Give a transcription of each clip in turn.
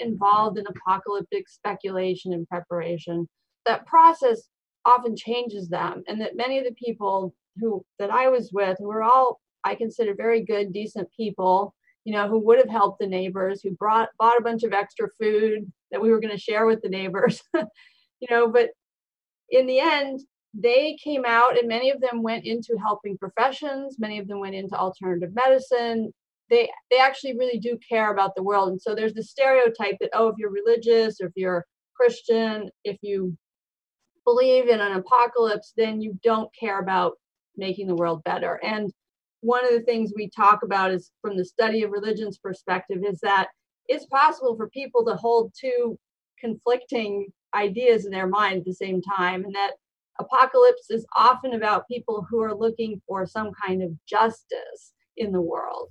involved in apocalyptic speculation and preparation, that process often changes them. And that many of the people who that I was with, who were all I consider very good, decent people, you know, who would have helped the neighbors, who brought bought a bunch of extra food that we were going to share with the neighbors, you know, but in the end, they came out and many of them went into helping professions, many of them went into alternative medicine, they they actually really do care about the world. And so there's the stereotype that oh if you're religious or if you're christian if you believe in an apocalypse then you don't care about making the world better. And one of the things we talk about is from the study of religion's perspective is that it's possible for people to hold two conflicting ideas in their mind at the same time and that apocalypse is often about people who are looking for some kind of justice in the world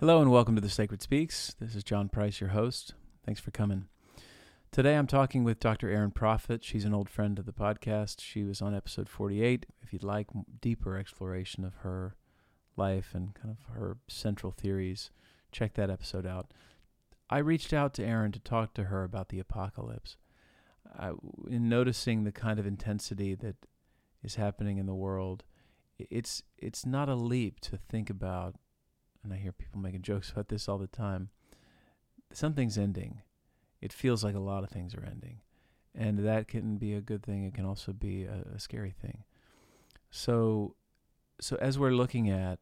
Hello and welcome to the Sacred Speaks. This is John Price, your host. Thanks for coming. Today I'm talking with Dr. Erin Prophet. She's an old friend of the podcast. She was on episode 48. If you'd like deeper exploration of her life and kind of her central theories, check that episode out. I reached out to Erin to talk to her about the apocalypse. I, in noticing the kind of intensity that is happening in the world, it's it's not a leap to think about and I hear people making jokes about this all the time. Something's ending. It feels like a lot of things are ending. And that can be a good thing. It can also be a, a scary thing. So, so as we're looking at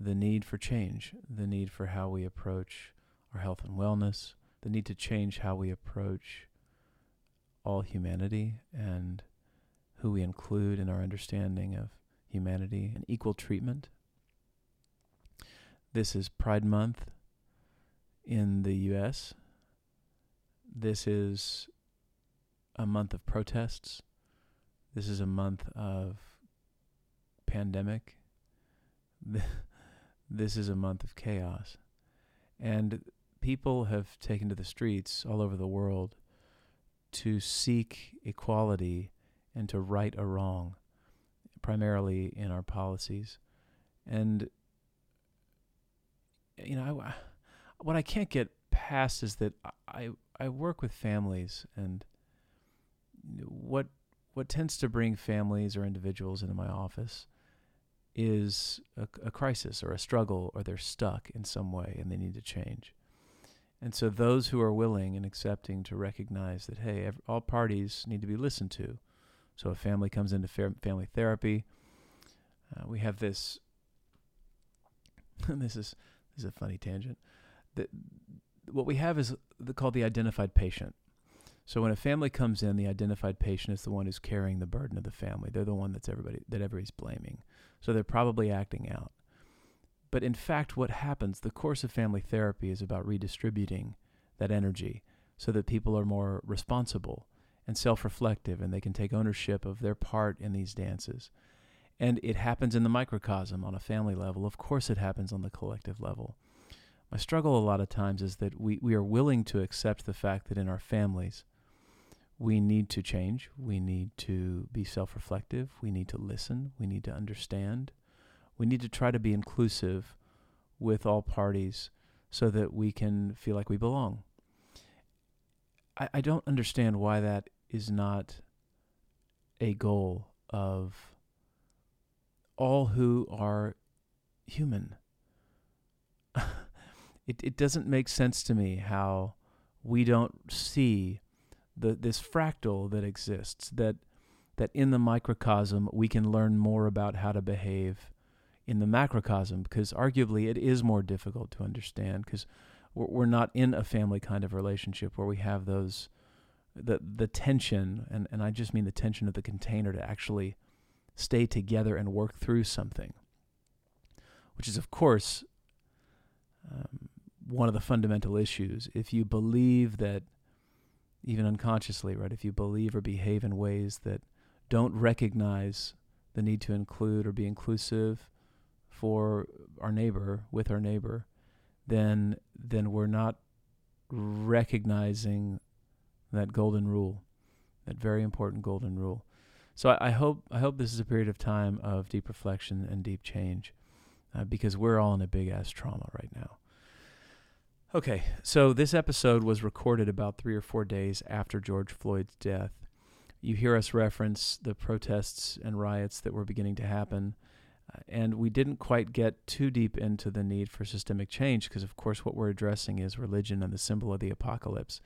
the need for change, the need for how we approach our health and wellness, the need to change how we approach all humanity and who we include in our understanding of humanity and equal treatment this is Pride Month in the U.S. This is a month of protests. This is a month of pandemic. This is a month of chaos. And people have taken to the streets all over the world to seek equality and to right a wrong, primarily in our policies. And you know, I, what I can't get past is that I I work with families, and what what tends to bring families or individuals into my office is a, a crisis or a struggle, or they're stuck in some way and they need to change. And so, those who are willing and accepting to recognize that, hey, all parties need to be listened to. So, a family comes into fa- family therapy. Uh, we have this. this is this is a funny tangent. The, what we have is the, called the identified patient. So when a family comes in, the identified patient is the one who's carrying the burden of the family. They're the one that's everybody that everybody's blaming. So they're probably acting out. But in fact, what happens, the course of family therapy is about redistributing that energy so that people are more responsible and self reflective and they can take ownership of their part in these dances. And it happens in the microcosm on a family level. Of course, it happens on the collective level. My struggle a lot of times is that we, we are willing to accept the fact that in our families, we need to change. We need to be self reflective. We need to listen. We need to understand. We need to try to be inclusive with all parties so that we can feel like we belong. I, I don't understand why that is not a goal of all who are human. it, it doesn't make sense to me how we don't see the this fractal that exists that that in the microcosm we can learn more about how to behave in the macrocosm because arguably it is more difficult to understand because we're, we're not in a family kind of relationship where we have those the the tension and, and I just mean the tension of the container to actually stay together and work through something which is of course um, one of the fundamental issues. If you believe that even unconsciously right if you believe or behave in ways that don't recognize the need to include or be inclusive for our neighbor with our neighbor then then we're not recognizing that golden rule that very important golden rule so I, I hope I hope this is a period of time of deep reflection and deep change uh, because we're all in a big ass trauma right now Okay, so this episode was recorded about three or four days after George Floyd's death. You hear us reference the protests and riots that were beginning to happen, uh, and we didn't quite get too deep into the need for systemic change because, of course, what we're addressing is religion and the symbol of the apocalypse.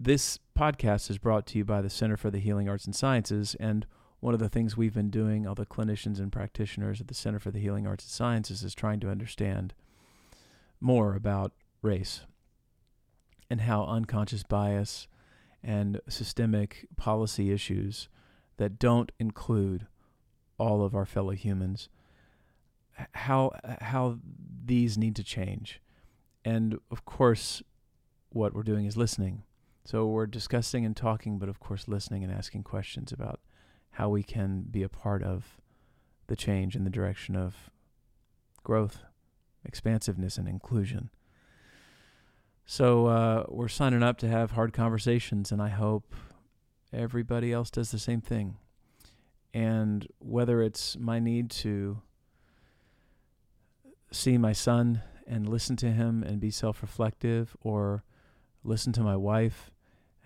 This podcast is brought to you by the Center for the Healing Arts and Sciences, and one of the things we've been doing, all the clinicians and practitioners at the Center for the Healing Arts and Sciences, is trying to understand more about race and how unconscious bias and systemic policy issues that don't include all of our fellow humans how how these need to change. And of course what we're doing is listening so we're discussing and talking but of course listening and asking questions about how we can be a part of the change in the direction of growth expansiveness and inclusion. So uh, we're signing up to have hard conversations, and I hope everybody else does the same thing. And whether it's my need to see my son and listen to him and be self reflective, or listen to my wife,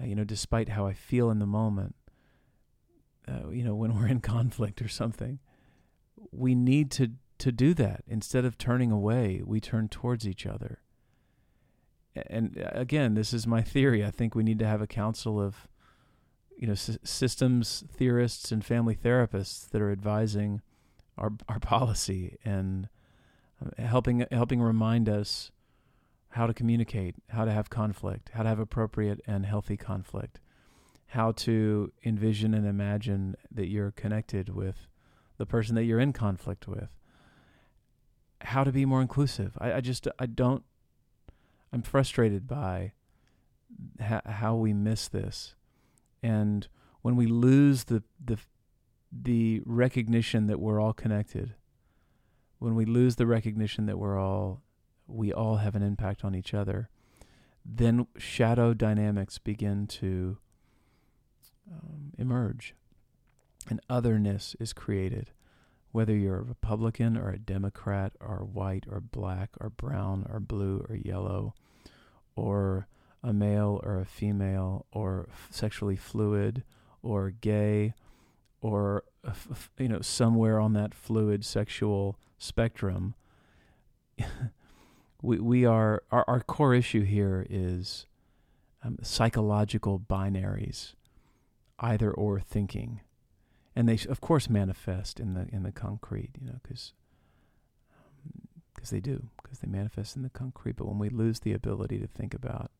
uh, you know, despite how I feel in the moment, uh, you know, when we're in conflict or something, we need to to do that. Instead of turning away, we turn towards each other. And uh, again, this is my theory. I think we need to have a council of, you know, s- systems theorists and family therapists that are advising our our policy and uh, helping helping remind us how to communicate, how to have conflict, how to have appropriate and healthy conflict, how to envision and imagine that you're connected with the person that you're in conflict with how to be more inclusive. I, I just I don't. I'm frustrated by ha- how we miss this, and when we lose the the the recognition that we're all connected, when we lose the recognition that we're all we all have an impact on each other, then shadow dynamics begin to um, emerge, and otherness is created whether you're a Republican or a Democrat or white or black or brown or blue or yellow or a male or a female or f- sexually fluid or gay or f- you know somewhere on that fluid sexual spectrum we we are our, our core issue here is um, psychological binaries either or thinking. And they of course manifest in the in the concrete you know because because um, they do because they manifest in the concrete. But when we lose the ability to think about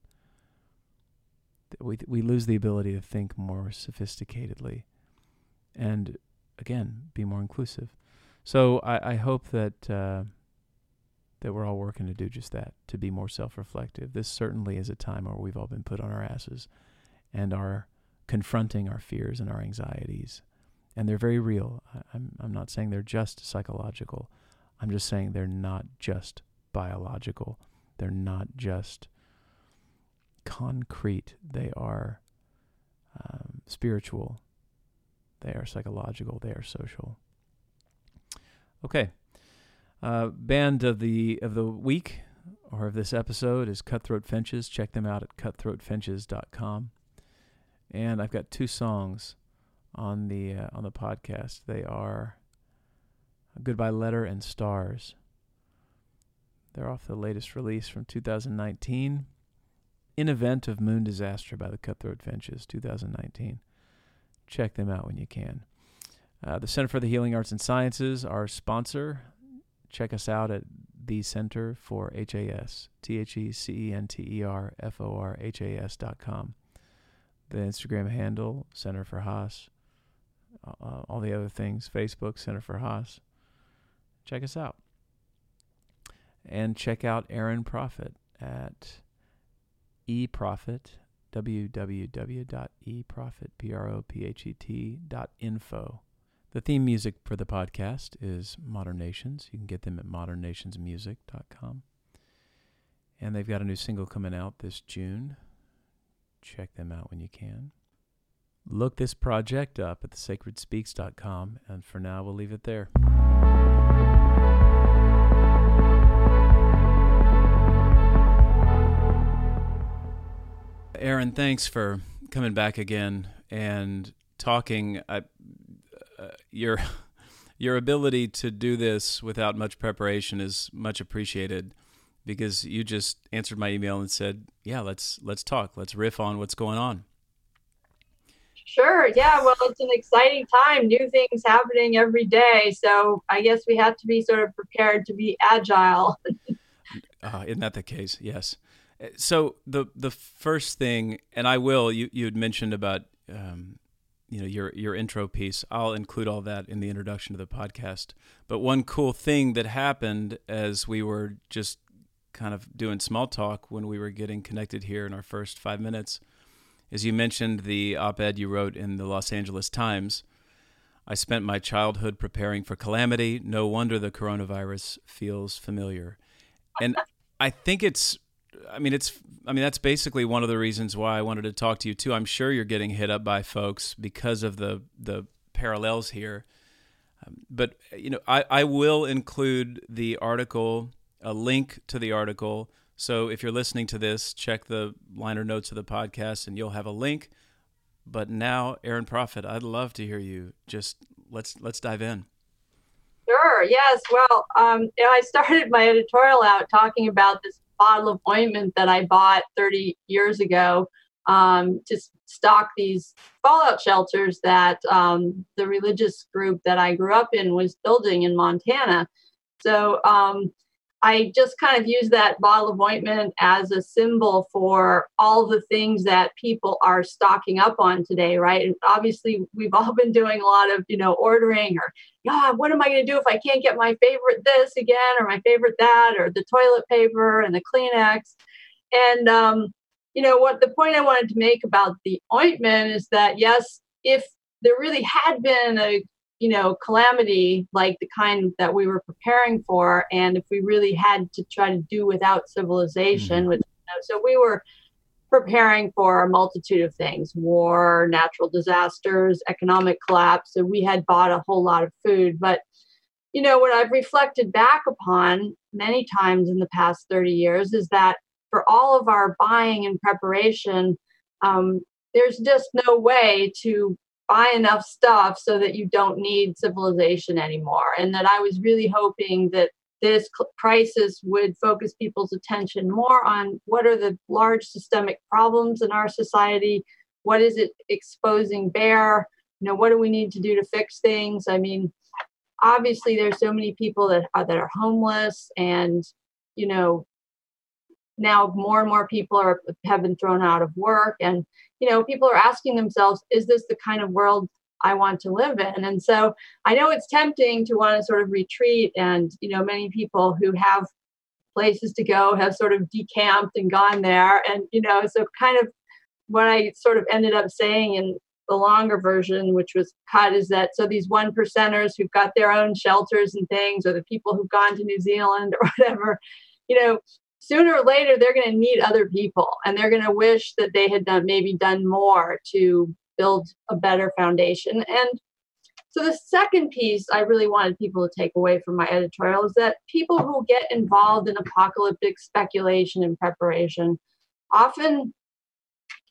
we we lose the ability to think more sophisticatedly and again be more inclusive. So i i hope that uh, that we're all working to do just that to be more self-reflective this certainly is a time where we've all been put on our asses and are confronting our fears and our anxieties and they're very real. I'm I'm not saying they're just psychological. I'm just saying they're not just biological. They're not just concrete. They are um, spiritual. They are psychological. They are social. Okay. Uh, band of the of the week or of this episode is Cutthroat Finches. Check them out at cutthroatfinches.com. And I've got two songs on the uh, on the podcast. They are Goodbye Letter and Stars. They're off the latest release from 2019. In Event of Moon Disaster by the Cutthroat Finches, 2019. Check them out when you can. Uh, the Center for the Healing Arts and Sciences, our sponsor. Check us out at the Center for HAS, T H E C E N T E R F O R H A S dot com. The Instagram handle, Center for Haas. Uh, all the other things, Facebook, Center for Haas. Check us out. And check out Erin Prophet at eProphet, www.eprophet.info. The theme music for the podcast is Modern Nations. You can get them at modernnationsmusic.com. And they've got a new single coming out this June. Check them out when you can. Look this project up at thesacredspeaks.com. And for now, we'll leave it there. Erin, thanks for coming back again and talking. I, uh, your your ability to do this without much preparation is much appreciated because you just answered my email and said, "Yeah, let's let's talk. Let's riff on what's going on." Sure. Yeah. Well, it's an exciting time. New things happening every day. So I guess we have to be sort of prepared to be agile. uh, isn't that the case? Yes. So the the first thing, and I will. You you had mentioned about um, you know your your intro piece. I'll include all that in the introduction to the podcast. But one cool thing that happened as we were just kind of doing small talk when we were getting connected here in our first five minutes is you mentioned the op-ed you wrote in the Los Angeles Times. I spent my childhood preparing for calamity. No wonder the coronavirus feels familiar. And I think it's I mean, it's. I mean, that's basically one of the reasons why I wanted to talk to you too. I'm sure you're getting hit up by folks because of the the parallels here. Um, but you know, I I will include the article, a link to the article. So if you're listening to this, check the liner notes of the podcast, and you'll have a link. But now, Erin Prophet, I'd love to hear you. Just let's let's dive in. Sure. Yes. Well, um, I started my editorial out talking about this bottle of ointment that I bought 30 years ago um, to stock these fallout shelters that um, the religious group that I grew up in was building in Montana. So um, I just kind of use that bottle of ointment as a symbol for all the things that people are stocking up on today, right? And obviously, we've all been doing a lot of, you know, ordering or, yeah, what am I going to do if I can't get my favorite this again or my favorite that or the toilet paper and the Kleenex? And, um, you know, what the point I wanted to make about the ointment is that, yes, if there really had been a you know, calamity like the kind that we were preparing for, and if we really had to try to do without civilization, mm-hmm. which you know, so we were preparing for a multitude of things war natural disasters economic collapse and we had bought a whole lot of food but you know what i've reflected back upon many times in the past 30 years is that for all of our buying and preparation um, there's just no way to buy enough stuff so that you don't need civilization anymore. And that I was really hoping that this crisis would focus people's attention more on what are the large systemic problems in our society, what is it exposing bare, you know, what do we need to do to fix things? I mean, obviously there's so many people that are that are homeless and you know now more and more people are have been thrown out of work and you know people are asking themselves is this the kind of world i want to live in? And so i know it's tempting to want to sort of retreat and you know many people who have places to go have sort of decamped and gone there. And you know so kind of what i sort of ended up saying in the longer version which was cut is that so these one percenters who've got their own shelters and things or the people who've gone to new zealand or whatever you know sooner or later they're going to need other people and they're going to wish that they had done maybe done more to build a better foundation. And so the second piece i really wanted people to take away from my editorial is that people who get involved in apocalyptic speculation and preparation often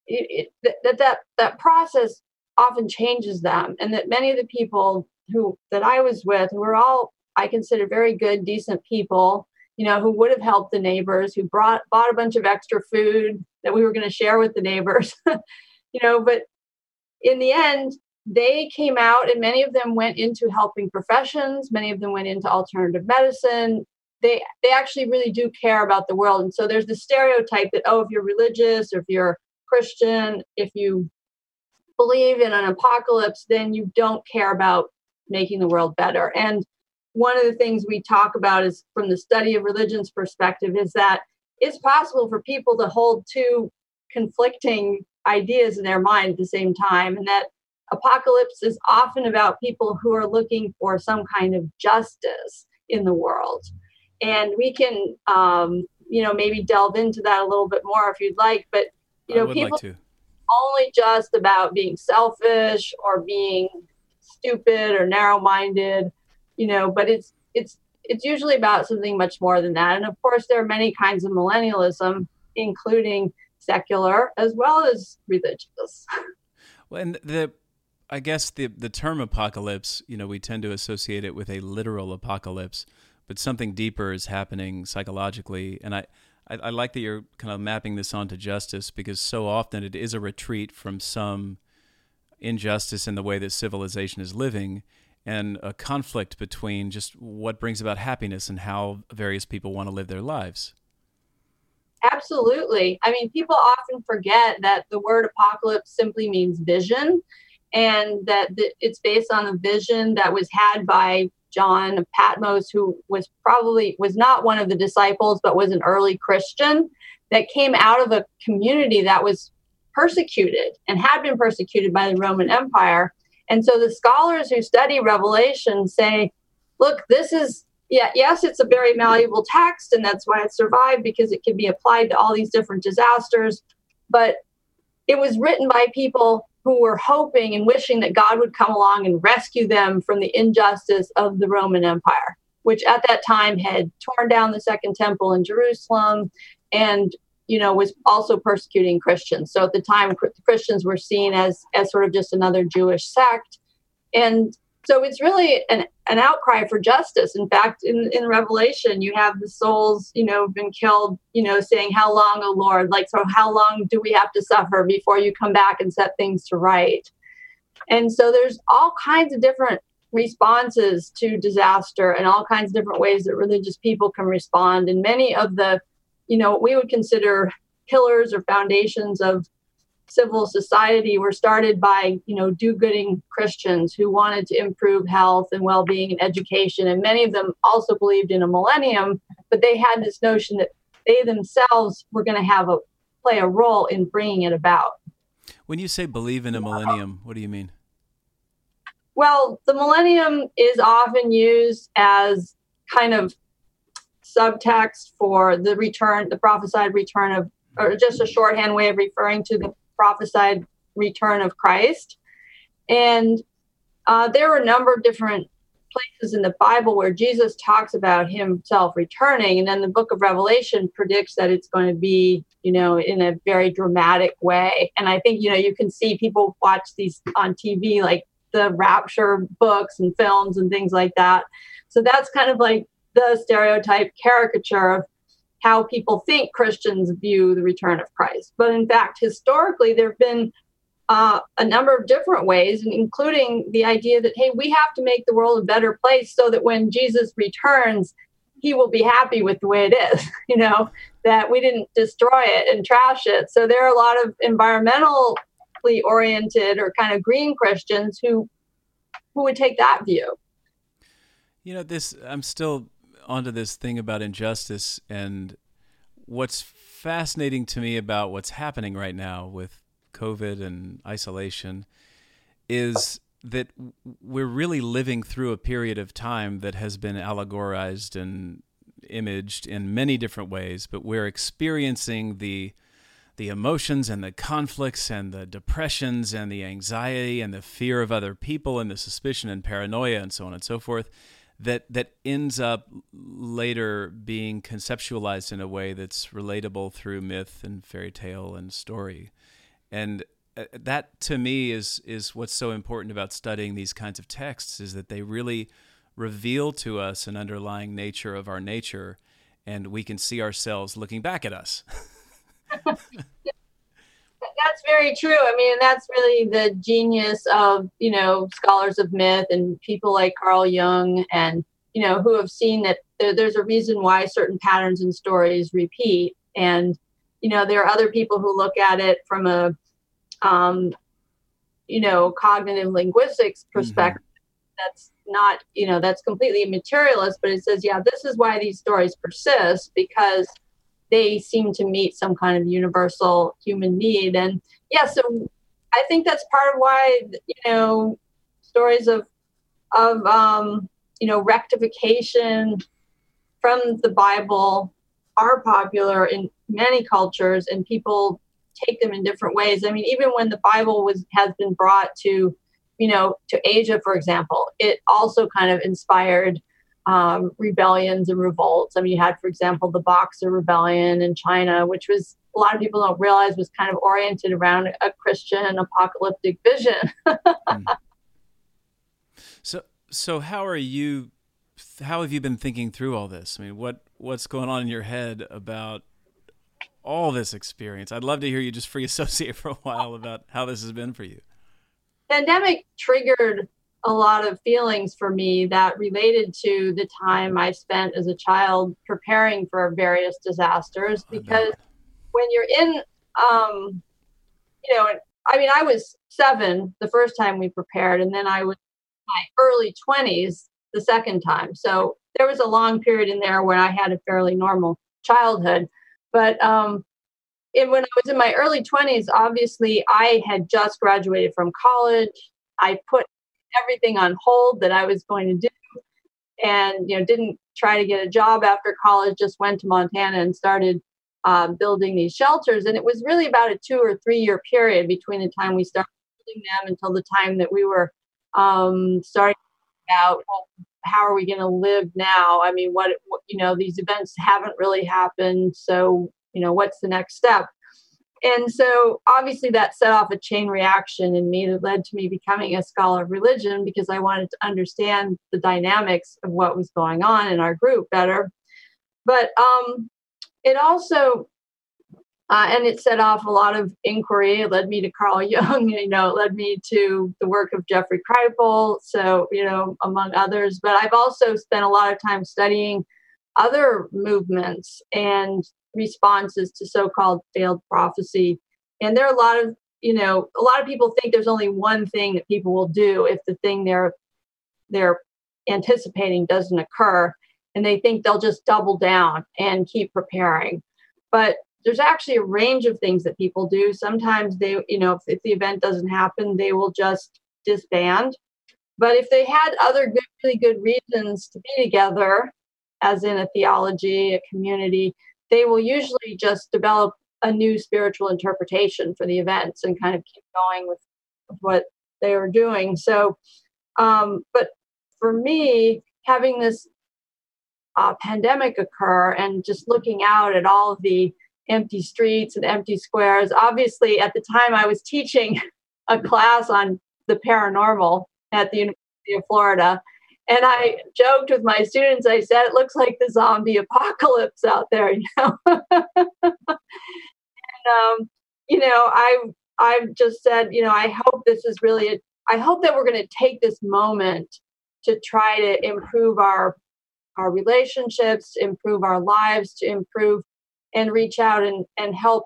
it, it, that that that process often changes them and that many of the people who that i was with who were all i consider very good decent people you know, who would have helped the neighbors, who brought bought a bunch of extra food that we were going to share with the neighbors, you know, but in the end, they came out and many of them went into helping professions, many of them went into alternative medicine. They they actually really do care about the world. And so there's the stereotype that oh, if you're religious or if you're Christian, if you believe in an apocalypse, then you don't care about making the world better. And one of the things we talk about is from the study of religion's perspective is that it's possible for people to hold two conflicting ideas in their mind at the same time and that apocalypse is often about people who are looking for some kind of justice in the world. And we can um, you know maybe delve into that a little bit more if you'd like but you know people like only just about being selfish or being stupid or narrow-minded you know but it's it's it's usually about something much more than that. And of course there are many kinds of millennialism including secular as well as religious. Well and the I guess the the term apocalypse, you know, we tend to associate it with a literal apocalypse, but something deeper is happening psychologically. And I, I, I like that you're kind of mapping this onto justice because so often it is a retreat from some injustice in the way that civilization is living and a conflict between just what brings about happiness and how various people want to live their lives. Absolutely. I mean, people often forget that the word apocalypse simply means vision and that it's based on a vision that was had by John of Patmos, who was probably was not one of the disciples, but was an early Christian that came out of a community that was persecuted and had been persecuted by the Roman Empire. And so the scholars who study Revelation say, look, this is yeah, yes, it's a very malleable text, and that's why it survived because it can be applied to all these different disasters. But it was written by people who were hoping and wishing that God would come along and rescue them from the injustice of the Roman Empire, which at that time had torn down the Second Temple in Jerusalem and you know was also persecuting Christians. So at the time Christians were seen as as sort of just another Jewish sect and so it's really an, an outcry for justice. In fact, in, in Revelation, you have the souls, you know, been killed, you know, saying, How long, O Lord? Like, so how long do we have to suffer before you come back and set things to right? And so there's all kinds of different responses to disaster and all kinds of different ways that religious people can respond. And many of the, you know, what we would consider pillars or foundations of civil society were started by you know do-gooding christians who wanted to improve health and well-being and education. And many of them also believed in a millennium but they had this notion that they themselves were going to have a play a role in bringing it about. When you say believe in a millennium what do you mean? Well the millennium is often used as kind of subtext for the return the prophesied return of or just a shorthand way of referring to the prophesied return of Christ. And uh, there are a number of different places in the Bible where Jesus talks about himself returning. And then the book of Revelation predicts that it's going to be, you know, in a very dramatic way. And I think, you know, you can see people watch these on TV, like the rapture books and films and things like that. So that's kind of like the stereotype caricature of how people think Christians view the return of Christ. But in fact, historically, there have been uh, a number of different ways, including the idea that, hey, we have to make the world a better place so that when Jesus returns, he will be happy with the way it is, you know, that we didn't destroy it and trash it. So there are a lot of environmentally oriented or kind of green Christians who who would take that view. You know, this I'm still onto this thing about injustice and what's fascinating to me about what's happening right now with COVID and isolation is that we're really living through a period of time that has been allegorized and imaged in many different ways, but we're experiencing the the emotions and the conflicts and the depressions and the anxiety and the fear of other people and the suspicion and paranoia and so on and so forth that that ends up later being conceptualized in a way that's relatable through myth and fairy tale and story and uh, that to me is is what's so important about studying these kinds of texts is that they really reveal to us an underlying nature of our nature and we can see ourselves looking back at us. That's very true. I mean, that's really the genius of, you know, scholars of myth and people like Carl Jung and, you know, who have seen that there's a reason why certain patterns and stories repeat. And, you know, there are other people who look at it from a, um, you know, cognitive linguistics perspective. That's not, you know, that's completely materialist, but it says, yeah, this is why these stories persist because they seem to meet some kind of universal human need. And yeah, so I think that's part of why you know stories of of um, you know rectification from the Bible are popular in many cultures, and people take them in different ways. I mean, even when the Bible was has been brought to you know to Asia, for example, it also kind of inspired um, rebellions and revolts. I mean, you had, for example, the Boxer Rebellion in China, which was a lot of people don't realize was kind of oriented around a Christian apocalyptic vision. Mm. So, so how are you? How have you been thinking through all this? I mean, what what's going on in your head about all this experience? I'd love to hear you just free associate for a while about how this has been for you. Pandemic triggered a lot of feelings for me that related to the time I spent as a child preparing for various disasters. Because when you're in, um, you know, I mean, I was seven the first time we prepared, and then I was in my early 20s the second time. So there was a long period in there when I had a fairly normal childhood. But um, when I was in my early 20s, obviously I had just graduated from college. I put everything on hold that I was going to do. And you know didn't try to get a job after college just went to Montana and started um, building these shelters. And it was really about a two or three year period between the time we started building them until the time that we were um, starting out well, how are we going to live now? I mean what, what you know these events haven't really happened. So you know what's the next step and so obviously that set off a chain reaction in me that led to me becoming a scholar of religion because I wanted to understand the dynamics of what was going on in our group better. But um, it also, uh, and it set off a lot of inquiry. It led me to Carl Jung, you know, it led me to the work of Jeffrey Kripal, so, you know, among others. But I've also spent a lot of time studying other movements and responses to so-called failed prophecy. And there are a lot of you know a lot of people think there's only one thing that people will do if the thing they're they're anticipating doesn't occur and they think they'll just double down and keep preparing. But there's actually a range of things that people do. Sometimes they you know if, if the event doesn't happen they will just disband. But if they had other good, really good reasons to be together as in a theology a community they will usually just develop a new spiritual interpretation for the events and kind of keep going with, what they are doing. So, um, but for me, having this uh, pandemic occur and just looking out at all of the empty streets and empty squares, obviously at the time I was teaching a class on the paranormal at the University of Florida. And I joked with my students, I said, it looks like the zombie apocalypse out there, you know. and um, you know, I I've just said, you know, I hope this is really a, I hope that we're going to take this moment to try to improve our our relationships, improve our lives, to improve and reach out and, and help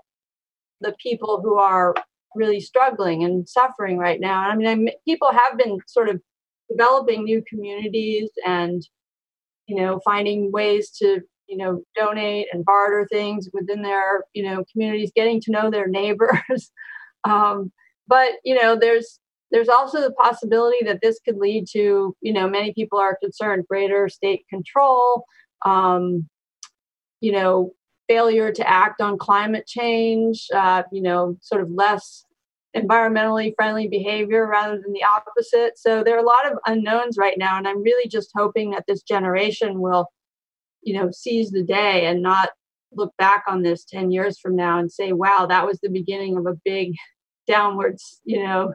the people who are really struggling and suffering right now. I mean, I, people have been sort of developing new communities and you know finding ways to you know donate and barter things within their you know communities getting to know their neighbors. Um, but you know there's there's also the possibility that this could lead to you know many people are concerned greater state control um, you know failure to act on climate change uh, you know sort of less environmentally friendly behavior rather than the opposite. So there are a lot of unknowns right now, and I'm really just hoping that this generation will, you know, seize the day and not look back on this 10 years from now and say, wow, that was the beginning of a big downwards, you know,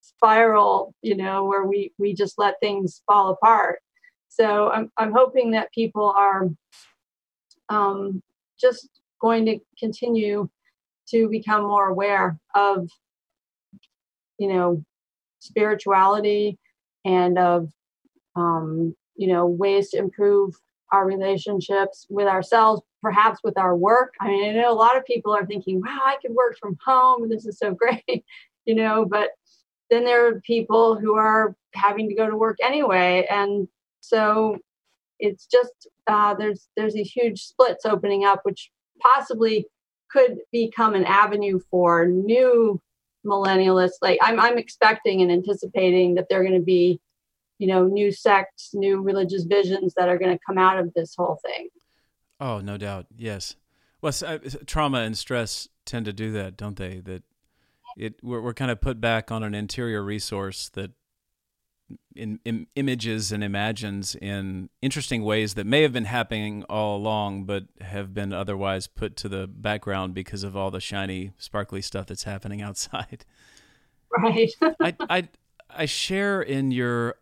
spiral, you know, where we we just let things fall apart. So I'm I'm hoping that people are um, just going to continue to become more aware of, you know, spirituality and of, um, you know, ways to improve our relationships with ourselves, perhaps with our work. I mean, I know a lot of people are thinking, wow, I could work from home and this is so great, you know, but then there are people who are having to go to work anyway. And so it's just uh, there's there's these huge splits opening up, which possibly could become an avenue for new millennialists. Like I'm I'm expecting and anticipating that they're going to be, you know, new sects, new religious visions that are going to come out of this whole thing. Oh, no doubt. Yes. Well, uh, trauma and stress tend to do that, don't they? That it we're, we're kind of put back on an interior resource that in, in, images and imagines in interesting ways that may have been happening all along, but have been otherwise put to the background because of all the shiny, sparkly stuff that's happening outside. Right. I, I I share in your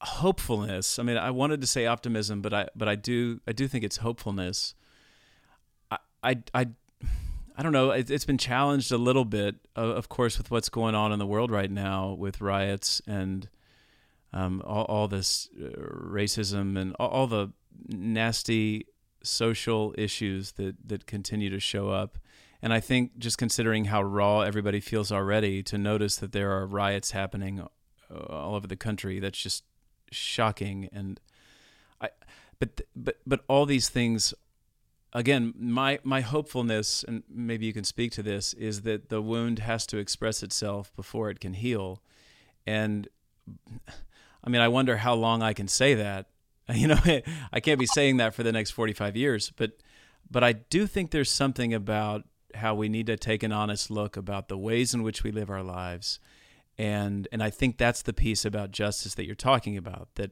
hopefulness. I mean, I wanted to say optimism, but I but I do I do think it's hopefulness. I I I, I don't know. It, has been challenged a little bit, of course, with what's going on in the world right now with riots and um, all, all, this uh, racism and all, all, the nasty social issues that, that continue to show up. And I think just considering how raw everybody feels already, to notice that there are riots happening uh, all over the country, that's just shocking. And I, but but but all these things, again, my my hopefulness, and maybe you can speak to this, is that the wound has to express itself before it can heal, and I mean, I wonder how long I can say that. You know, I can't be saying that for the next 45 years, but but I do think there's something about how we need to take an honest look about the ways in which we live our lives. And and I think that's the piece about justice that you're talking about that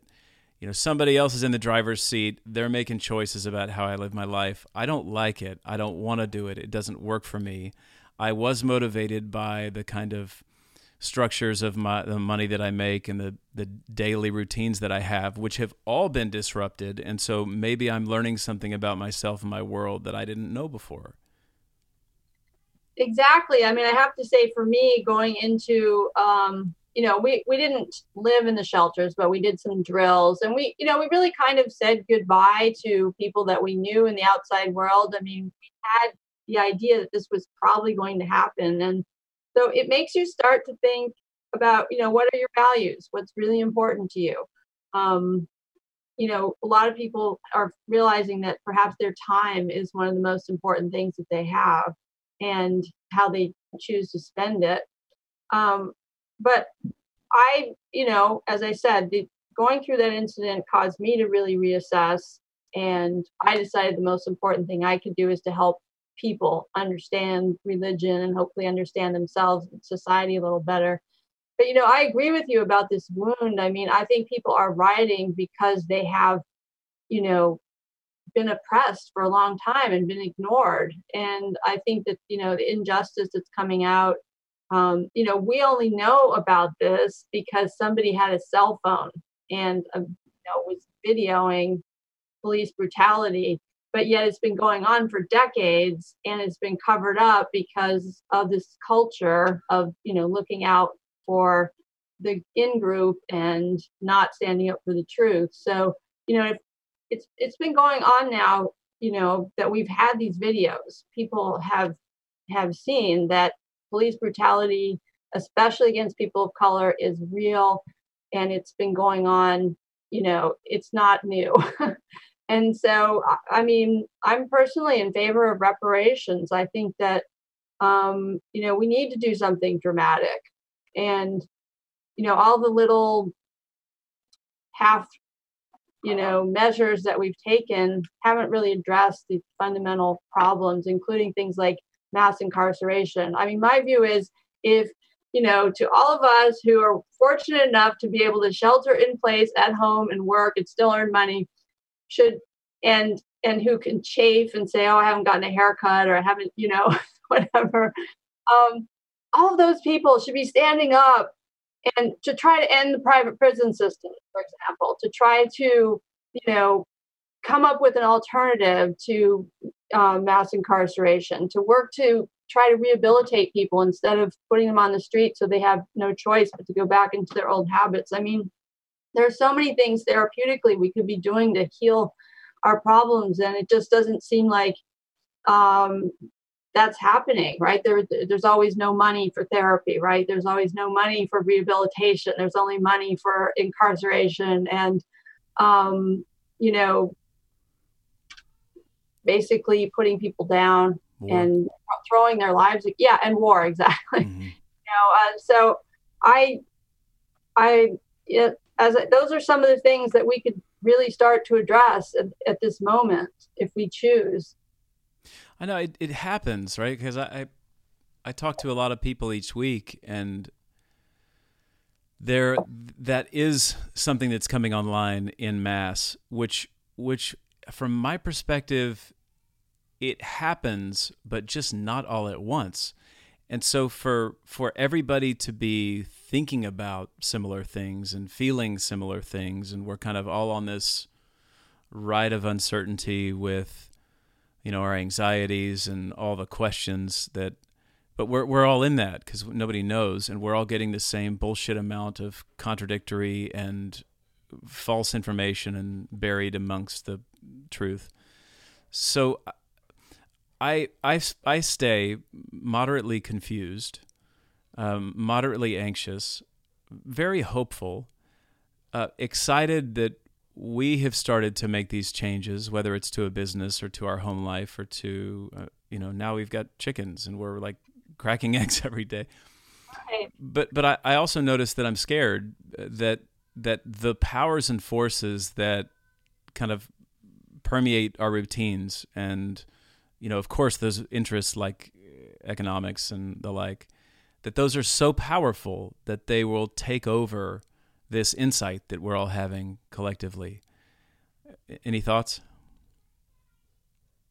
you know somebody else is in the driver's seat they're making choices about how i live my life i don't like it i don't want to do it it doesn't work for me i was motivated by the kind of structures of my the money that I make and the the daily routines that I have, which have all been disrupted. And so maybe I'm learning something about myself and my world that I didn't know before. Exactly. I mean, I have to say, for me, going into um, you know, we we didn't live in the shelters, but we did some drills, and we, you know, we really kind of said goodbye to people that we knew in the outside world. I mean, we had the idea that this was probably going to happen, and so it makes you start to think about, you know, what are your values? What's really important to you? Um, you know, a lot of people are realizing that perhaps their time is one of the most important things that they have and how they choose to spend it. Um, but I, you know, as I said, the, going through that incident caused me to really reassess. And I decided the most important thing I could do is to help people understand religion and hopefully understand themselves and society a little better. But you know, I agree with you about this wound. I mean, I think people are rioting because they have, you know, been oppressed for a long time and been ignored. And I think that, you know, the injustice that's coming out, um, you know, we only know about this because somebody had a cell phone and, um, you know, was videoing police brutality but yet it's been going on for decades and it's been covered up because of this culture of you know looking out for the in group and not standing up for the truth. So you know it's it's been going on now you know that we've had these videos. People have have seen that police brutality especially against people of color is real and it's been going on you know it's not new And so, I mean, I'm personally in favor of reparations. I think that, um, you know, we need to do something dramatic. And, you know, all the little half, you know, measures that we've taken haven't really addressed the fundamental problems, including things like mass incarceration. I mean, my view is if you know, to all of us who are fortunate enough to be able to shelter in place at home and work and still earn money, should and and who can chafe and say, "Oh, I haven't gotten a haircut," or "I haven't," you know, whatever. Um, all of those people should be standing up and to try to end the private prison system, for example, to try to, you know, come up with an alternative to uh, mass incarceration, to work to try to rehabilitate people instead of putting them on the street so they have no choice but to go back into their old habits. I mean, there are so many things therapeutically we could be doing to heal our problems, and it just doesn't seem like um, that's happening, right? There, there's always no money for therapy, right? There's always no money for rehabilitation. There's only money for incarceration, and um, you know, basically putting people down War. and throwing their lives. Yeah, and war exactly. Mhm. you know uh, so i i it, as a, those are some of the things that we could really start to address at, at this moment if we choose I know it, it happens, right? Because I, I I talk to a lot of people each week, and there that is something that's coming online in mass, which which from my perspective, it happens, but just not all at once. And so for for everybody to be thinking about similar things and feeling similar things, and we're kind of all on this ride of uncertainty with you know our anxieties and all the questions that but we're we're all in that cuz nobody knows and we're all getting the same bullshit amount of contradictory and false information and buried amongst the truth. So I I I stay moderately confused um, moderately anxious very hopeful uh, excited that we have started to make these changes, whether it's to a business or to our home life or to, uh, you know, now we've got chickens and we're like cracking eggs every day. Right. But but I, I also notice that I'm scared that that the powers and forces that kind of permeate our routines and you know of course those interests like economics and the like that those are so powerful that they will take over this insight that we're all having collectively. Any thoughts?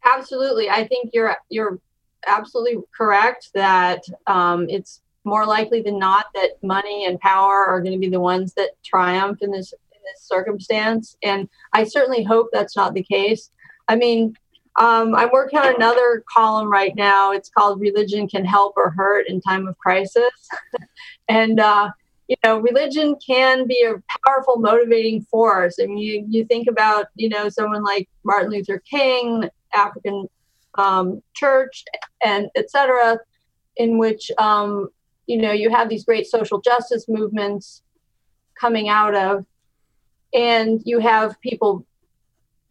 absolutely i think you're you're absolutely correct that um, it's more likely than not that money and power are going to be the ones that triumph in this in this circumstance and i certainly hope that's not the case i mean um, i'm working on another column right now. It's called religion can help or hurt in time of crisis. And uh, you know religion can be a powerful motivating force. I mean you, you think about you know someone like martin luther king african um, church and etc in which um, you know you have these great social justice movements coming out of and you have people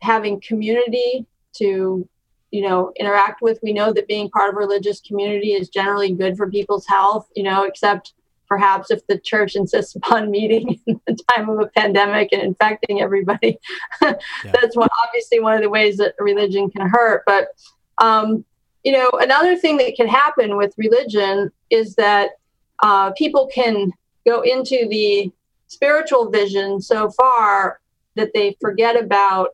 having community to you know interact with. We know that being part of a religious community is generally good for people's health you know except perhaps if the church insists upon meeting in the time of a pandemic and infecting everybody. That's one obviously one of the ways that religion can hurt but um, you know another thing that can happen with religion is that uh, people can go into the spiritual vision so far that they forget about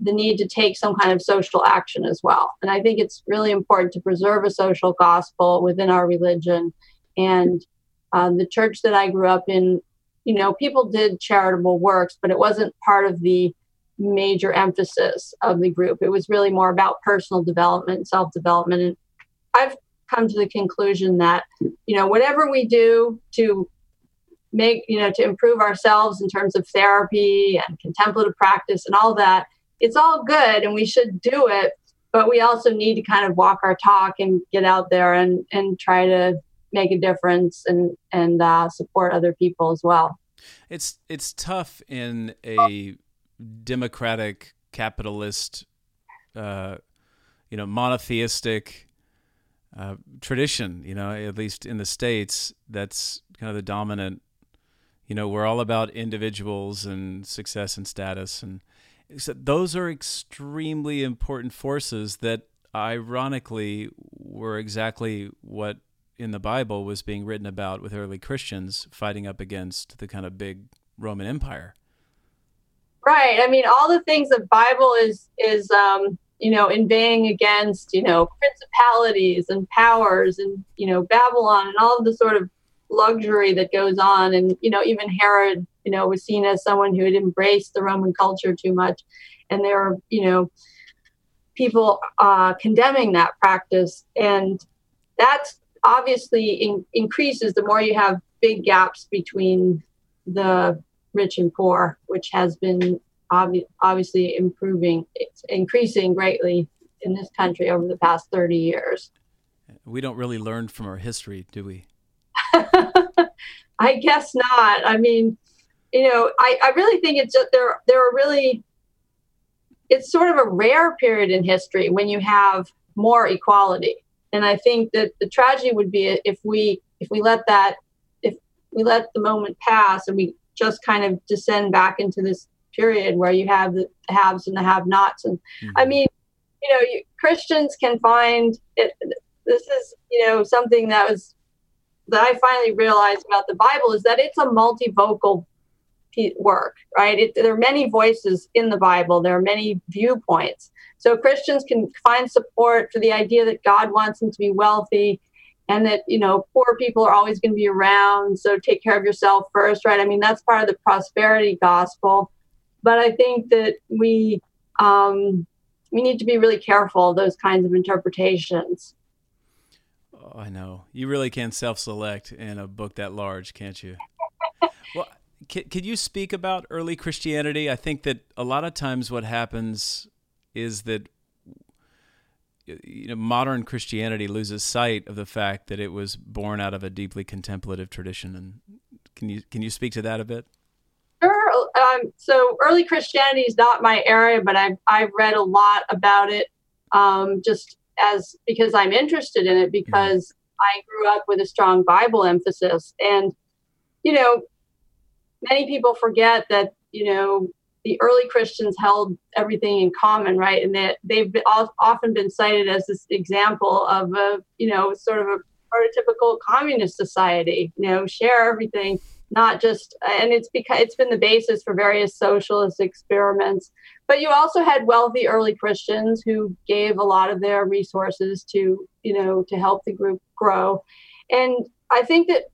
the need to take some kind of social action as well. And I think it's really important to preserve a social gospel within our religion. And um, the church that I grew up in, you know, people did charitable works, but it wasn't part of the major emphasis of the group. It was really more about personal development, self development. And I've come to the conclusion that, you know, whatever we do to make, you know, to improve ourselves in terms of therapy and contemplative practice and all that, it's all good and we should do it. But we also need to kind of walk our talk and get out there and, and try to make a difference and, and uh, support other people as well. It's it's tough in a democratic capitalist, uh, you know, monotheistic uh, tradition. You know, at least in the states, that's kind of the dominant. You know, we're all about individuals and success and status, and so those are extremely important forces that, ironically, were exactly what in the Bible was being written about with early Christians fighting up against the kind of big Roman Empire. Right. I mean, all the things the Bible is is um, you know inveighing against, you know, principalities and powers, and you know Babylon and all of the sort of luxury that goes on, and you know even Herod, you know, was seen as someone who had embraced the Roman culture too much, and there are you know people uh, condemning that practice, and that's obviously in, increases the more you have big gaps between the rich and poor, which has been obvi- obviously improving, it's increasing greatly in this country over the past 30 years. We don't really learn from our history, do we? I guess not. I mean, you know, I, I really think it's just there. There are really, it's sort of a rare period in history when you have more equality, and I think that the tragedy would be if we if we let that if we let the moment pass and we just kind of descend back into this period where you have the haves and the have-nots, and I Mhm. mean, you know, you, Christians can find it. This is, you know, something that was that I finally realized about the Bible is that it's a multivocal work, right? It, there are many voices in the Bible. There are many viewpoints. So Christians can find support for the idea that God wants them to be wealthy, and that you know poor people are always going to be around. So take care of yourself first, right? I mean that's part of the prosperity gospel. But I think that we um, we need to be really careful of those kinds of interpretations. Oh, I know. You really can self-select in a book that large, can't you? well, could you speak about early Christianity? I think that a lot of times what happens is that you know modern Christianity loses sight of the fact that it was born out of a deeply contemplative tradition. And can you can you speak to that a bit? Sure. Um, so early Christianity is not my area, but I've I've read a lot about it, um, just as because I'm interested in it because I grew up with a strong Bible emphasis, and you know, many people forget that you know the early Christians held everything in common, right? And that they've been, often been cited as this example of a you know sort of a prototypical communist society. You know, share everything not just and it's because it's been the basis for various socialist experiments but you also had wealthy early christians who gave a lot of their resources to you know to help the group grow and i think that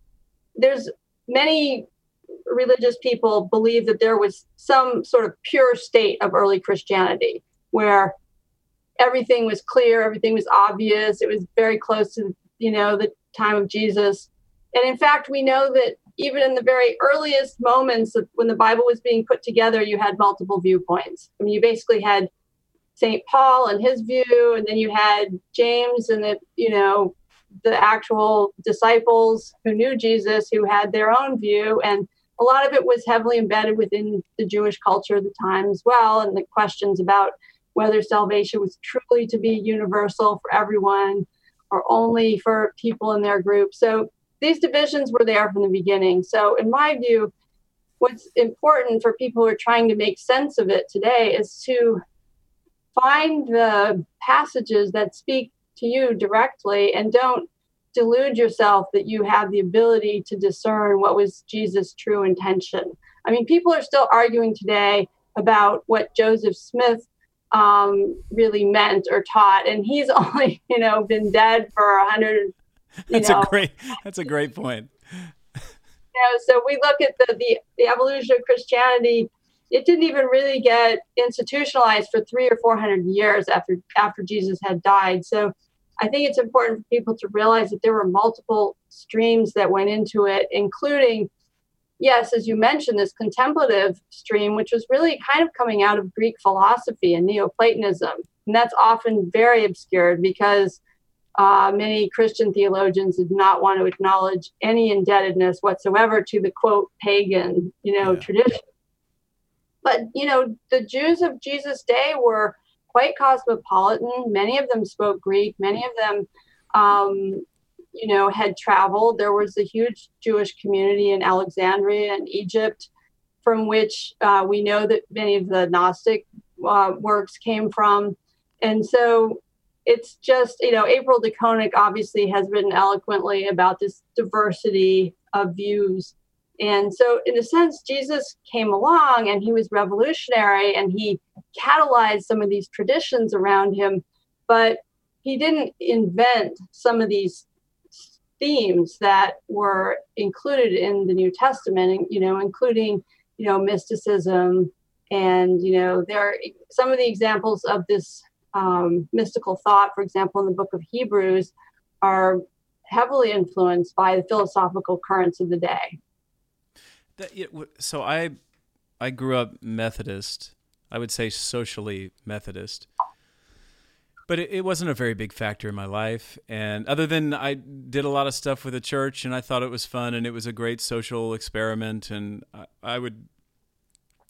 there's many religious people believe that there was some sort of pure state of early christianity where everything was clear everything was obvious it was very close to you know the time of jesus and in fact we know that even in the very earliest moments of when the Bible was being put together, you had multiple viewpoints. I mean, you basically had St. Paul and his view, and then you had James and the, you know, the actual disciples who knew Jesus who had their own view. And a lot of it was heavily embedded within the Jewish culture of the time as well. And the questions about whether salvation was truly to be universal for everyone or only for people in their group. So these divisions were there from the beginning. So, in my view, what's important for people who are trying to make sense of it today is to find the passages that speak to you directly and don't delude yourself that you have the ability to discern what was Jesus' true intention. I mean, people are still arguing today about what Joseph Smith um, really meant or taught, and he's only, you know, been dead for a hundred That's know. a great. That's a great point. you know, so we look at the, the the evolution of Christianity. It didn't even really get institutionalized for three or four hundred years after after Jesus had died. So I think it's important for people to realize that there were multiple streams that went into it, including, yes, as you mentioned, this contemplative stream, which was really kind of coming out of Greek philosophy and Neoplatonism, and that's often very obscured because uh, many Christian theologians did not want to acknowledge any indebtedness whatsoever to the quote pagan, you know, Yeah. tradition. But you know, the Jews of Jesus' day were quite cosmopolitan. Many of them spoke Greek. Many of them, um, you know, had traveled. There was a huge Jewish community in Alexandria and Egypt, from which uh, we know that many of the Gnostic uh, works came from. And so it's just you know april de DeConick obviously has written eloquently about this diversity of views and so in a sense jesus came along and he was revolutionary and he catalyzed some of these traditions around him but he didn't invent some of these themes that were included in the new testament you know including you know mysticism And, you know, there are some of the examples of this um, mystical thought, for example, in the book of Hebrews, are heavily influenced by the philosophical currents of the day. That, so I, I grew up Methodist. I would say socially Methodist, but it, it wasn't a very big factor in my life. And other than I did a lot of stuff with the church, and I thought it was fun, and it was a great social experiment, and I, I would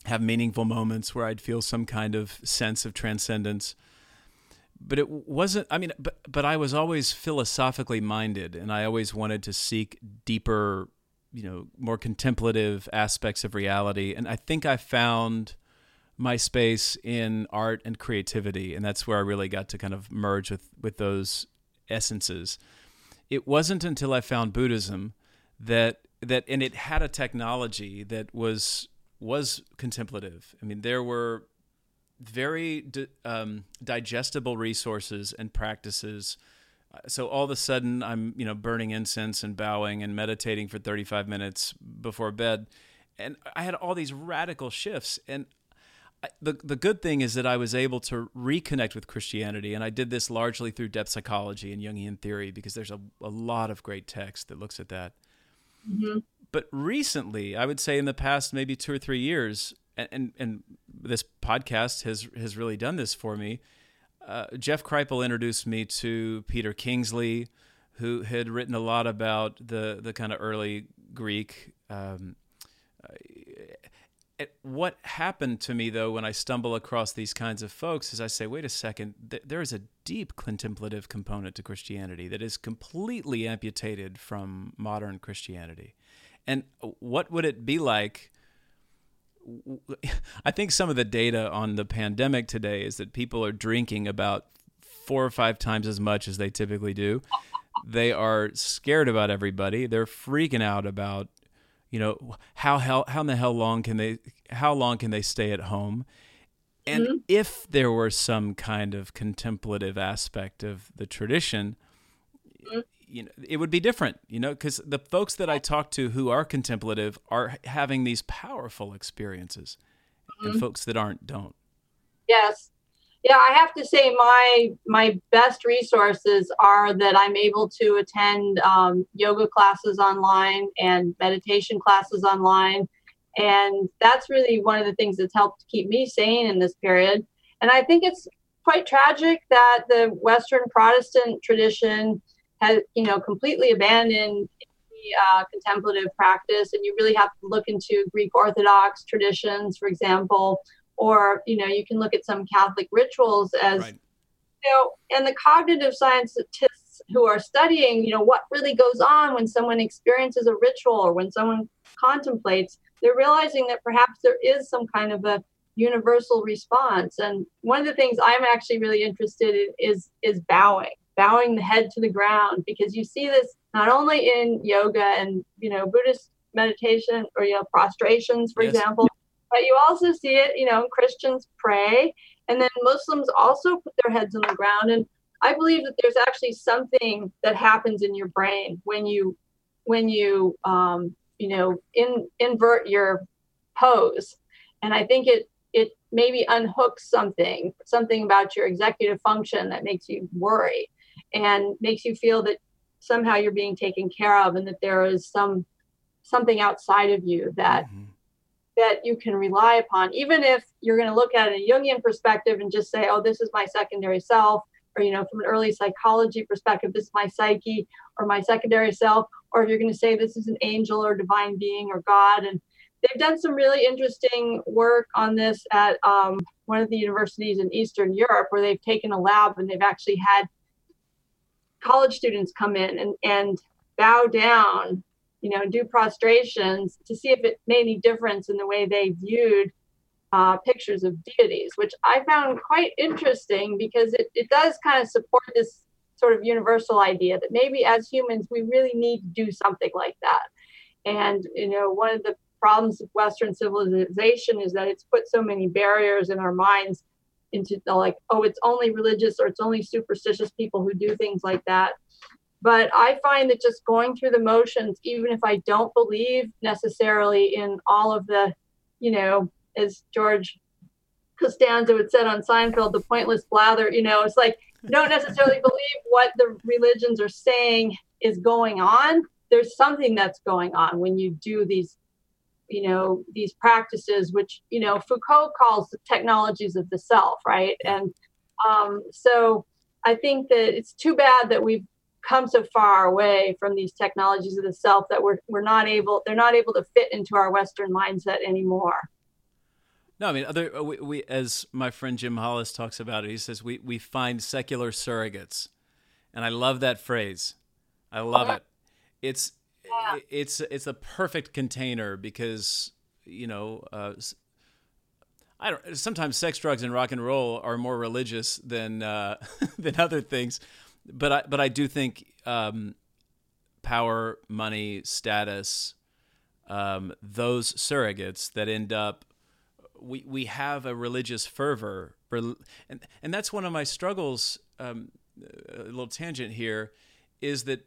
have meaningful moments where I'd feel some kind of sense of transcendence. But it wasn't. I mean, but but I was always philosophically minded, and I always wanted to seek deeper you know more contemplative aspects of reality and i think i found my space in art and creativity and that's where i really got to kind of merge with with those essences. It wasn't until i found buddhism that that and it had a technology that was was contemplative. I mean there were very di- um, digestible resources and practices. So all of a sudden i'm you know burning incense and bowing and meditating for 35 minutes before bed and i had all these radical shifts and the the good thing is that I was able to reconnect with Christianity, and I did this largely through depth psychology and Jungian theory because there's a, a lot of great text that looks at that. Mm-hmm. But recently, I would say in the past maybe two or three years, and and, and this podcast has has really done this for me uh, Jeff Kripal introduced me to Peter Kingsley, who had written a lot about the the kind of early Greek. Um, what happened to me though when I stumble across these kinds of folks is I say, wait a second, th- there is a deep contemplative component to Christianity that is completely amputated from modern Christianity. And what would it be like? I think some of the data on the pandemic today is that people are drinking about four or five times as much as they typically do. They are scared about everybody. They're freaking out about, you know, how hell how in the hell long can they how long can they stay at home? And Mhm. if there were some kind of contemplative aspect of the tradition, Mhm. you know, it would be different, you know, because the folks that I talk to who are contemplative are having these powerful experiences, and Mhm. folks that aren't don't. Yes. Yeah, I have to say my my best resources are that I'm able to attend um, yoga classes online and meditation classes online, and that's really one of the things that's helped keep me sane in this period. And I think it's quite tragic that the Western Protestant tradition has, you know, completely abandoned the uh, contemplative practice, and you really have to look into Greek Orthodox traditions, for example, or you know, you can look at some Catholic rituals as Right. you know, and the cognitive scientists who are studying, you know, what really goes on when someone experiences a ritual or when someone contemplates, they're realizing that perhaps there is some kind of a universal response. And one of the things I'm actually really interested in is is bowing, bowing the head to the ground, because you see this not only in yoga and you know Buddhist meditation or you know prostrations, for Yes. example, but you also see it, you know, Christians pray, and then Muslims also put their heads on the ground. And I believe that there's actually something that happens in your brain when you when you um, you know in, invert your pose, and I think it it maybe unhooks something something about your executive function that makes you worry and makes you feel that somehow you're being taken care of and that there is some something outside of you that Mhm. That you can rely upon, even if you're going to look at a Jungian perspective and just say, oh, this is my secondary self, or, you know, from an early psychology perspective, this is my psyche or my secondary self, or if you're going to say this is an angel or divine being or God. And they've done some really interesting work on this at um, one of the universities in Eastern Europe, where they've taken a lab and they've actually had college students come in and, and bow down you know, do prostrations to see if it made any difference in the way they viewed uh, pictures of deities, which I found quite interesting because it, it does kind of support this sort of universal idea that maybe as humans we really need to do something like that. And, you know, one of the problems of Western civilization is that it's put so many barriers in our minds into the, like, oh, it's only religious or it's only superstitious people who do things like that but I find that just going through the motions, even if I don't believe necessarily in all of the, you know, as George Costanza would said on Seinfeld, the pointless blather, you know, it's like don't necessarily believe what the religions are saying is going on. There's something that's going on when you do these, you know, these practices, which, you know, Foucault calls the technologies of the self, right? And um, so I think that it's too bad that we've come so far away from these technologies of the self that we're we're not able they're not able to fit into our Western mindset anymore. No, I mean, other uh, we, we as my friend Jim Hollis talks about it. He says we we find secular surrogates, and I love that phrase. I love it. It's Yeah. it's it's a perfect container because you know. Uh, I don't. Sometimes sex, drugs, and rock and roll are more religious than uh, than other things, but I but I do think um, power, money, status, um, those surrogates that end up we we have a religious fervor, and and that's one of my struggles. Um, a little tangent here is that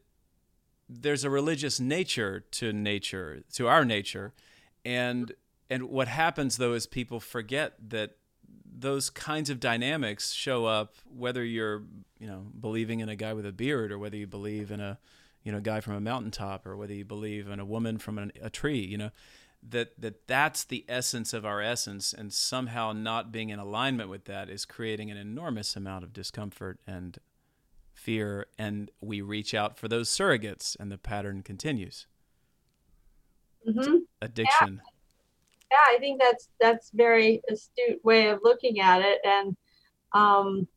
there's a religious nature to nature, to our nature, and and what happens though is people forget that those kinds of dynamics show up whether you're you know believing in a guy with a beard or whether you believe in a you know guy from a mountaintop or whether you believe in a woman from an, a tree you know that that that's the essence of our essence. And somehow not being in alignment with that is creating an enormous amount of discomfort and fear. And we reach out for those surrogates and the pattern continues. Hmm addiction. Yeah i think that's that's very astute way of looking at it. And um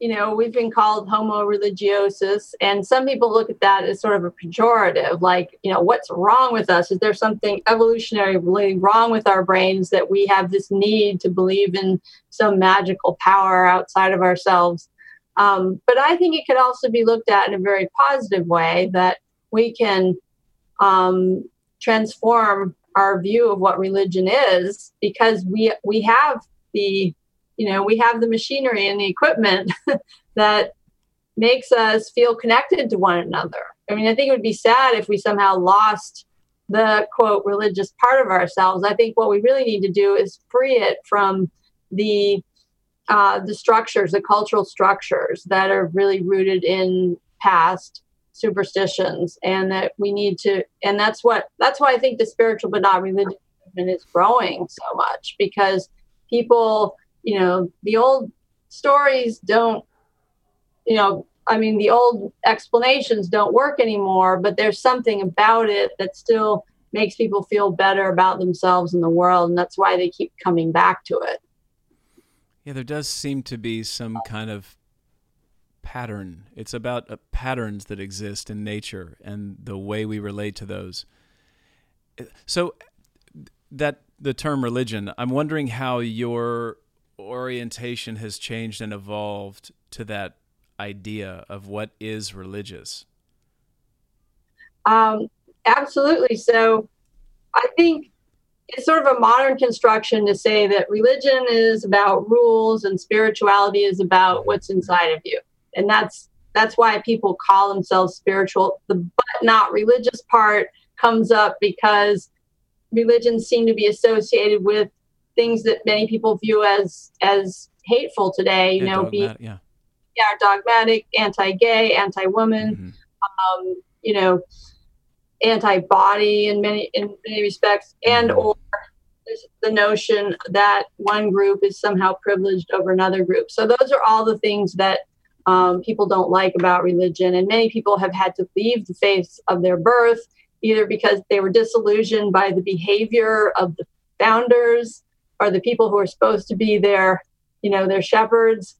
you know we've been called homo religiosus and some people look at that as sort of a pejorative like you know what's wrong with us? Is there something evolutionarily wrong with our brains that we have this need to believe in some magical power outside of ourselves? Um, but i think it could also be looked at in a very positive way that we can um, transform our view of what religion is because we we have the you know we have the machinery and the equipment that makes us feel connected to one another. I mean i think it would be sad if we somehow lost the quote religious part of ourselves. I think what we really need to do is free it from the uh, the structures the cultural structures that are really rooted in past superstitions and that we need to and that's what that's why i think the spiritual but not religious movement is growing so much because people you know the old stories don't you know i mean the old explanations don't work anymore but there's something about it that still makes people feel better about themselves and the world and that's why they keep coming back to it. Yeah, there does seem to be some kind of pattern. It's about uh, patterns that exist in nature and the way we relate to those. So that the term religion, I'm wondering how your orientation has changed and evolved to that idea of what is religious. Um, absolutely. So I think it's sort of a modern construction to say that religion is about rules and spirituality is about what's inside of you. And that's that's why people call themselves spiritual. The but not religious part comes up because religions seem to be associated with things that many people view as as hateful today, you Yeah, know, be yeah. yeah, dogmatic, anti-gay, anti-woman, Mhm. um, you know, anti-body in many in many respects, and Mhm. or the notion that one group is somehow privileged over another group. So those are all the things that um, people don't like about religion, and many people have had to leave the faith of their birth either because they were disillusioned by the behavior of the founders or the people who are supposed to be their, you know, their shepherds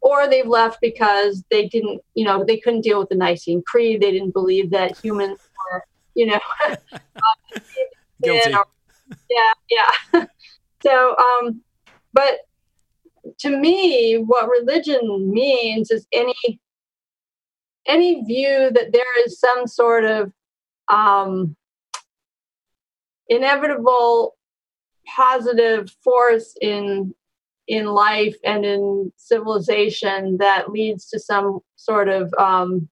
or they've left because they didn't, you know, they couldn't deal with the Nicene Creed. They didn't believe that humans were, you know, Guilty. or- yeah, yeah. so, um, but to me, what religion means is any any view that there is some sort of um, inevitable positive force in in life and in civilization that leads to some sort of um,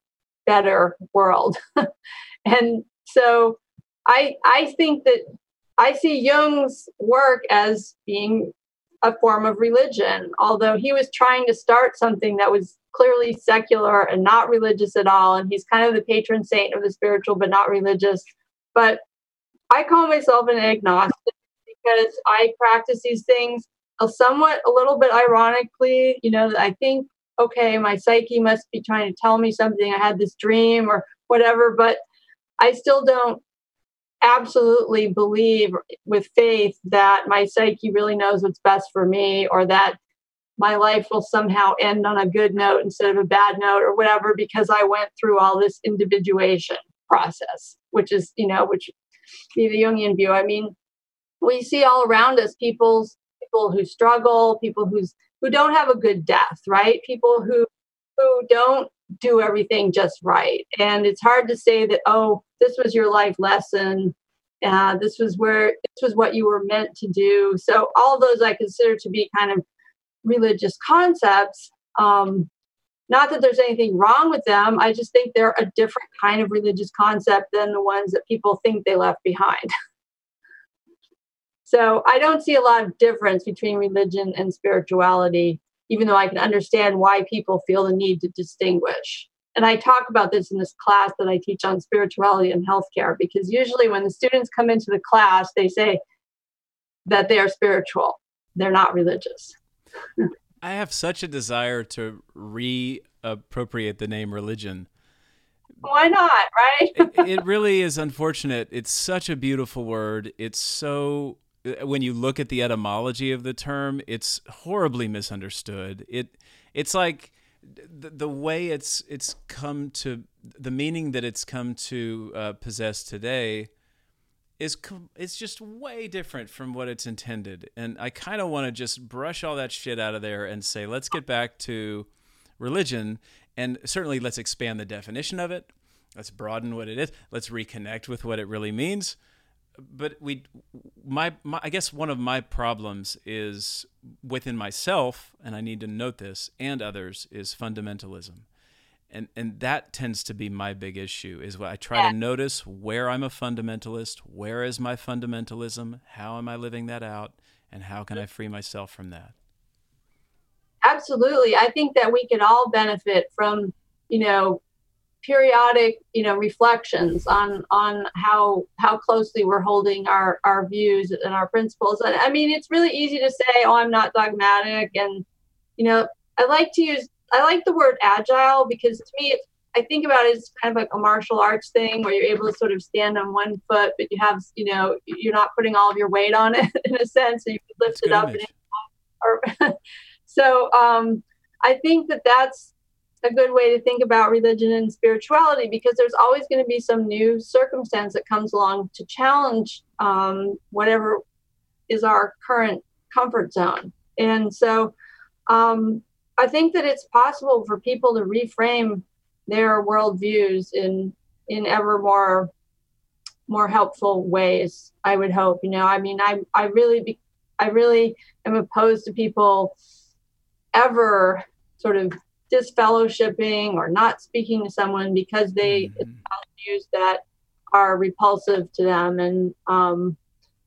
better world. and so I I think that I see Jung's work as being a form of religion, although he was trying to start something that was clearly secular and not religious at all. And he's kind of the patron saint of the spiritual, but not religious. But I call myself an agnostic because I practice these things somewhat, a little bit ironically. You know, I think, okay, my psyche must be trying to tell me something. I had this dream or whatever, but I still don't absolutely believe with faith that my psyche really knows what's best for me or that my life will somehow end on a good note instead of a bad note or whatever because I went through all this individuation process, which is, you know, which be the Jungian view. I mean, we see all around us people's people who struggle, people who's who don't have a good death, right? People who who don't do everything just right. And it's hard to say that, oh, this was your life lesson. Uh, this was where this was what you were meant to do. So all those I consider to be kind of religious concepts. Um, not that there's anything wrong with them. I just think they're a different kind of religious concept than the ones that people think they left behind. so I don't see a lot of difference between religion and spirituality even though I can understand why people feel the need to distinguish. And I talk about this in this class that I teach on spirituality and healthcare because usually when the students come into the class, they say that they are spiritual, they're not religious. I have such a desire to reappropriate the name religion. Why not, right? it, it really is unfortunate. It's such a beautiful word. It's so when you look at the etymology of the term, it's horribly misunderstood. It it's like the, the way it's it's come to the meaning that it's come to uh, possess today is it's just way different from what it's intended. And I kind of want to just brush all that shit out of there and say, let's get back to religion and certainly let's expand the definition of it. Let's broaden what it is. Let's reconnect with what it really means but we my, my i guess one of my problems is within myself and i need to note this and others is fundamentalism. And and that tends to be my big issue is what i try yeah. to notice where i'm a fundamentalist where is my fundamentalism how am i living that out and how can i free myself from that? Absolutely. I think that we can all benefit from you know periodic you know reflections on on how how closely we're holding our our views and our principles and i mean it's really easy to say oh i'm not dogmatic and you know i like to use i like the word agile because to me it's I think about it as kind of like a martial arts thing where you're able to sort of stand on one foot, but you have, you know, you're not putting all of your weight on it in a sense, so you can lift it up. And, or, so um, I think that that's a good way to think about religion and spirituality because there's always going to be some new circumstance that comes along to challenge um, whatever is our current comfort zone. And so um, I think that it's possible for people to reframe their worldviews in in ever more more helpful ways. I would hope. You know, I mean, I I really be, I really am opposed to people ever sort of disfellowshipping or not speaking to someone because they mm-hmm. views that are repulsive to them. And um,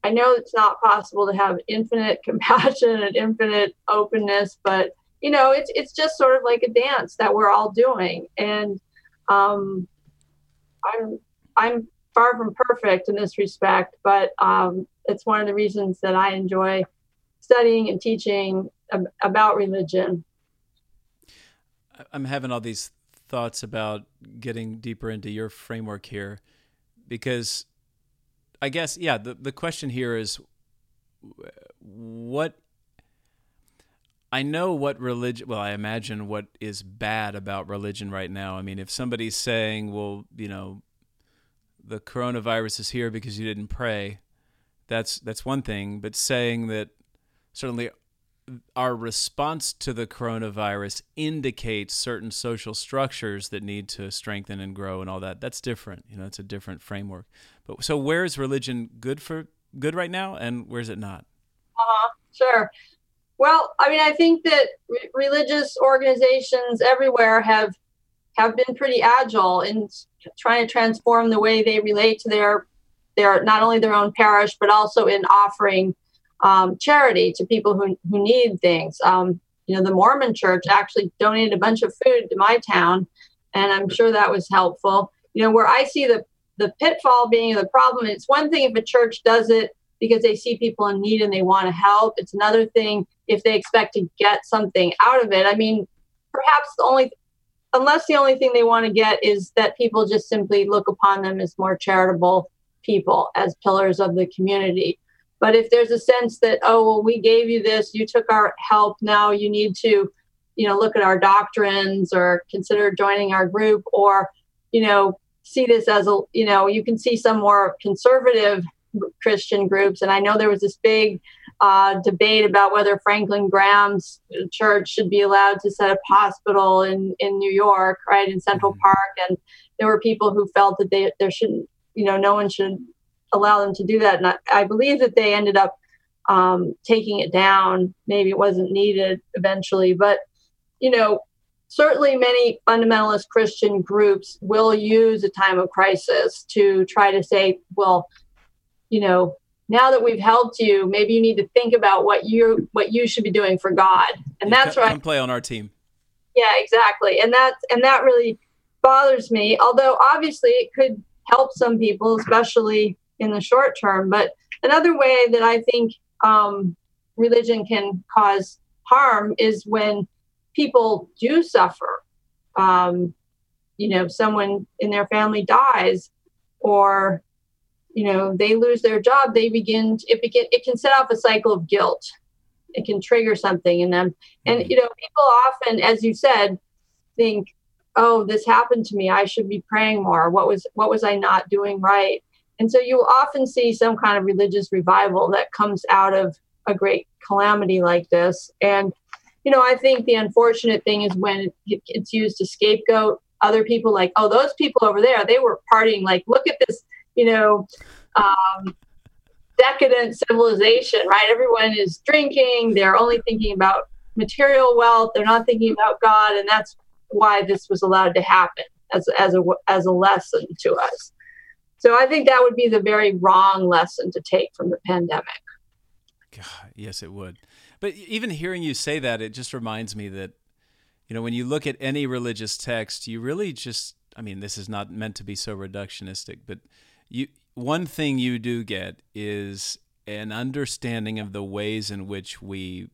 I know it's not possible to have infinite compassion and infinite openness, but you know, it's it's just sort of like a dance that we're all doing. And um, I'm I'm far from perfect in this respect, but um, it's one of the reasons that I enjoy studying and teaching ab- about religion I'm having all these thoughts about getting deeper into your framework here because I guess yeah the the question here is what I know what religion well I imagine what is bad about religion right now. I mean if somebody's saying well you know the coronavirus is here because you didn't pray that's that's one thing but saying that certainly our response to the coronavirus indicates certain social structures that need to strengthen and grow and all that. That's different. You know, it's a different framework. But so where is religion good for good right now and where's it not? Uh-huh. Sure. Well, I mean, I think that re- religious organizations everywhere have have been pretty agile in trying to transform the way they relate to their their not only their own parish but also in offering um, charity to people who, who need things. Um, you know, the Mormon church actually donated a bunch of food to my town, and I'm sure that was helpful. You know, where I see the the pitfall being the problem, it's one thing if a church does it because they see people in need and they want to help. It's another thing if they expect to get something out of it. I mean, perhaps the only unless the only thing they want to get is that people just simply look upon them as more charitable people as pillars of the community but if there's a sense that oh well we gave you this you took our help now you need to you know look at our doctrines or consider joining our group or you know see this as a you know you can see some more conservative christian groups and i know there was this big uh, debate about whether franklin graham's church should be allowed to set up hospital in in new york right in central Mhm. park and there were people who felt that they there shouldn't you know no one should allow them to do that. And i, I believe that they ended up um, taking it down. Maybe it wasn't needed eventually but you know certainly many fundamentalist christian groups will use a time of crisis to try to say well you know now that we've helped you maybe you need to think about what you what you should be doing for god. And Yeah, that's come, right Come play on our team. yeah exactly. And that's and that really bothers me although obviously it could help some people especially in the short term but another way that i think um, religion can cause harm is when people do suffer. Um, you know someone in their family dies or you know they lose their job they begin it begin it can set off a cycle of guilt. It can trigger something in them. And Mhm. you know people often as you said think oh this happened to me. I should be praying more. What was what was i not doing right and so you often see some kind of religious revival that comes out of a great calamity like this. And you know i think the unfortunate thing is when it's used to scapegoat other people like oh those people over there they were partying like look at this you know um, decadent civilization right? Everyone is drinking they're only thinking about material wealth they're not thinking about god and that's why this was allowed to happen as, as a as a lesson to us so i think that would be the very wrong lesson to take from the pandemic God, yes, it would. But even hearing you say that, it just reminds me that, you know, when you look at any religious text, you really just, I mean, this is not meant to be so reductionistic, but you, one thing you do get is an understanding of the ways in which we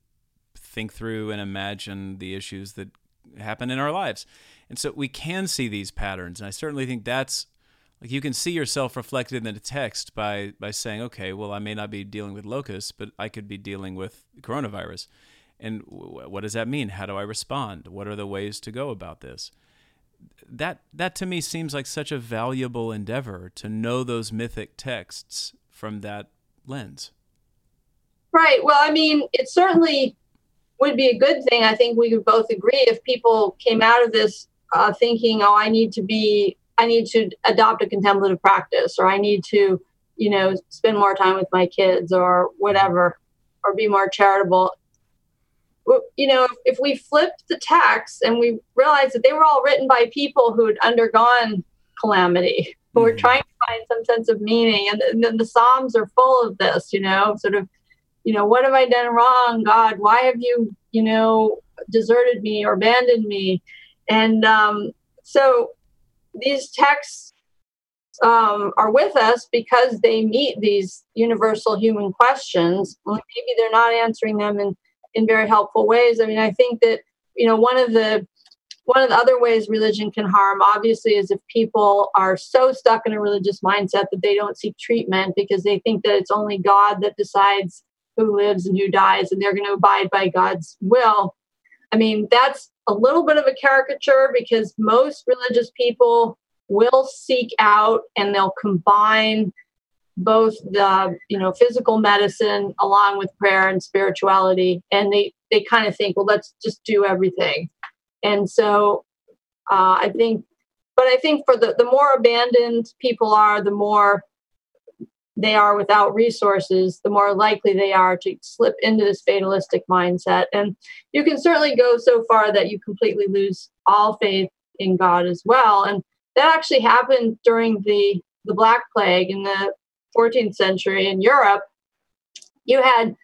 think through and imagine the issues that happen in our lives. And so we can see these patterns. And I certainly think that's like you can see yourself reflected in the text by by saying, okay, well, I may not be dealing with locusts, but I could be dealing with coronavirus. And w- what does that mean? How do I respond? What are the ways to go about this? That that to me seems like such a valuable endeavor to know those mythic texts from that lens. Right. Well, I mean, it certainly would be a good thing. I think we could both agree if people came out of this uh, thinking, "Oh, I need to be, I need to adopt a contemplative practice, or I need to, you know, spend more time with my kids, or whatever, or be more charitable." You know, if, if we flipped the text and we realized that they were all written by people who had undergone calamity, who were Mhm. trying to find some sense of meaning, and, and then the Psalms are full of this, you know, sort of you know, what have I done wrong, God? Why have you, you know, deserted me or abandoned me? And um, so these texts um, are with us because they meet these universal human questions. Maybe they're not answering them in, in very helpful ways. I mean, I think that, you know, one of the one of the other ways religion can harm, obviously, is if people are so stuck in a religious mindset that they don't seek treatment because they think that it's only God that decides who lives and who dies, and they're going to abide by God's will. I mean, that's a little bit of a caricature because most religious people will seek out and they'll combine both the you know physical medicine along with prayer and spirituality. And they they kind of think well let's just do everything. And so uh, i think but i think for the the more abandoned people are the more they are without resources, the more likely they are to slip into this fatalistic mindset. And you can certainly go so far that you completely lose all faith in God as well. And that actually happened during the, the Black Plague in the 14th century in Europe. You had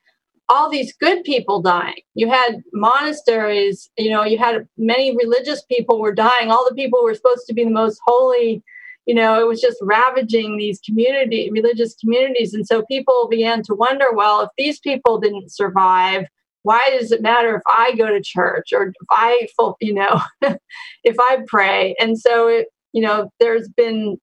all these good people dying. You had monasteries, you know, you had many religious people were dying. All the people who were supposed to be the most holy, you know, it was just ravaging these community religious communities. And so people began to wonder, well, if these people didn't survive, why does it matter if I go to church or if I, you know, if I pray? And so it, you know, there's been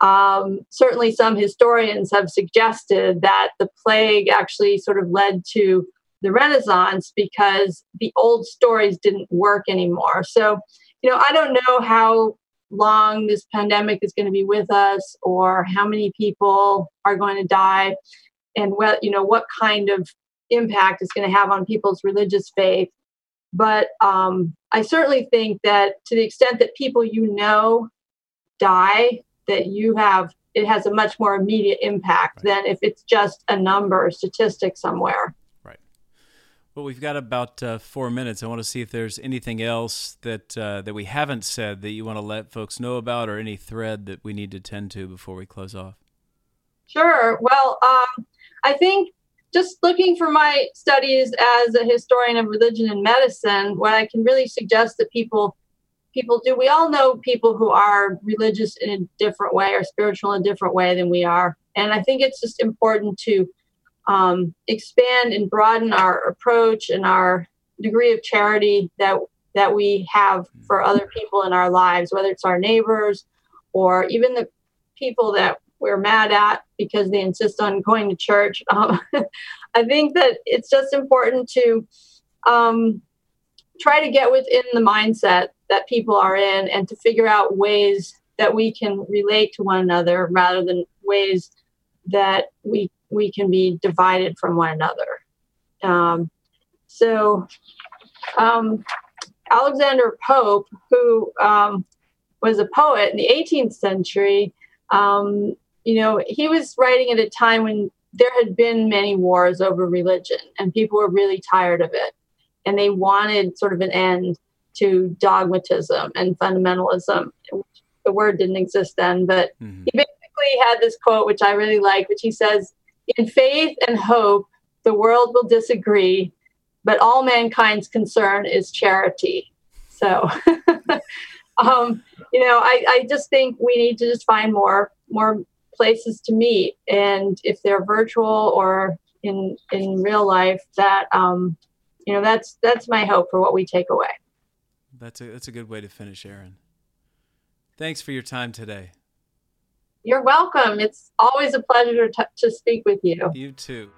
um, certainly some historians have suggested that the plague actually sort of led to the Renaissance because the old stories didn't work anymore. So, you know, I don't know how long this pandemic is going to be with us or how many people are going to die and what, you know, what kind of impact it's going to have on people's religious faith. But um, I certainly think that to the extent that people you know die, that you have it has a much more immediate impact Right. than if it's just a number statistic somewhere. Well, we've got about uh, four minutes. I want to see if there's anything else that uh, that we haven't said that you want to let folks know about, or any thread that we need to tend to before we close off. Sure. Well, um, I think just looking for my studies as a historian of religion and medicine, what I can really suggest that people people do. We all know people who are religious in a different way or spiritual in a different way than we are, and I think it's just important to um, expand and broaden our approach and our degree of charity that that we have for other people in our lives, whether it's our neighbors or even the people that we're mad at because they insist on going to church. Um, I think that it's just important to um, try to get within the mindset that people are in and to figure out ways that we can relate to one another rather than ways that we we can be divided from one another. Um, so, um, Alexander Pope, who um, was a poet in the 18th century, um, you know, he was writing at a time when there had been many wars over religion and people were really tired of it. And they wanted sort of an end to dogmatism and fundamentalism. The word didn't exist then, but Mhm. he basically had this quote, which I really like, which he says, In faith and hope, the world will disagree, but all mankind's concern is charity. So, um, you know, I, I just think we need to just find more more places to meet, and if they're virtual or in in real life, that um, you know, that's that's my hope for what we take away. That's a that's a good way to finish, Erin. Thanks for your time today. You're welcome. It's always a pleasure to, to speak with you. You too.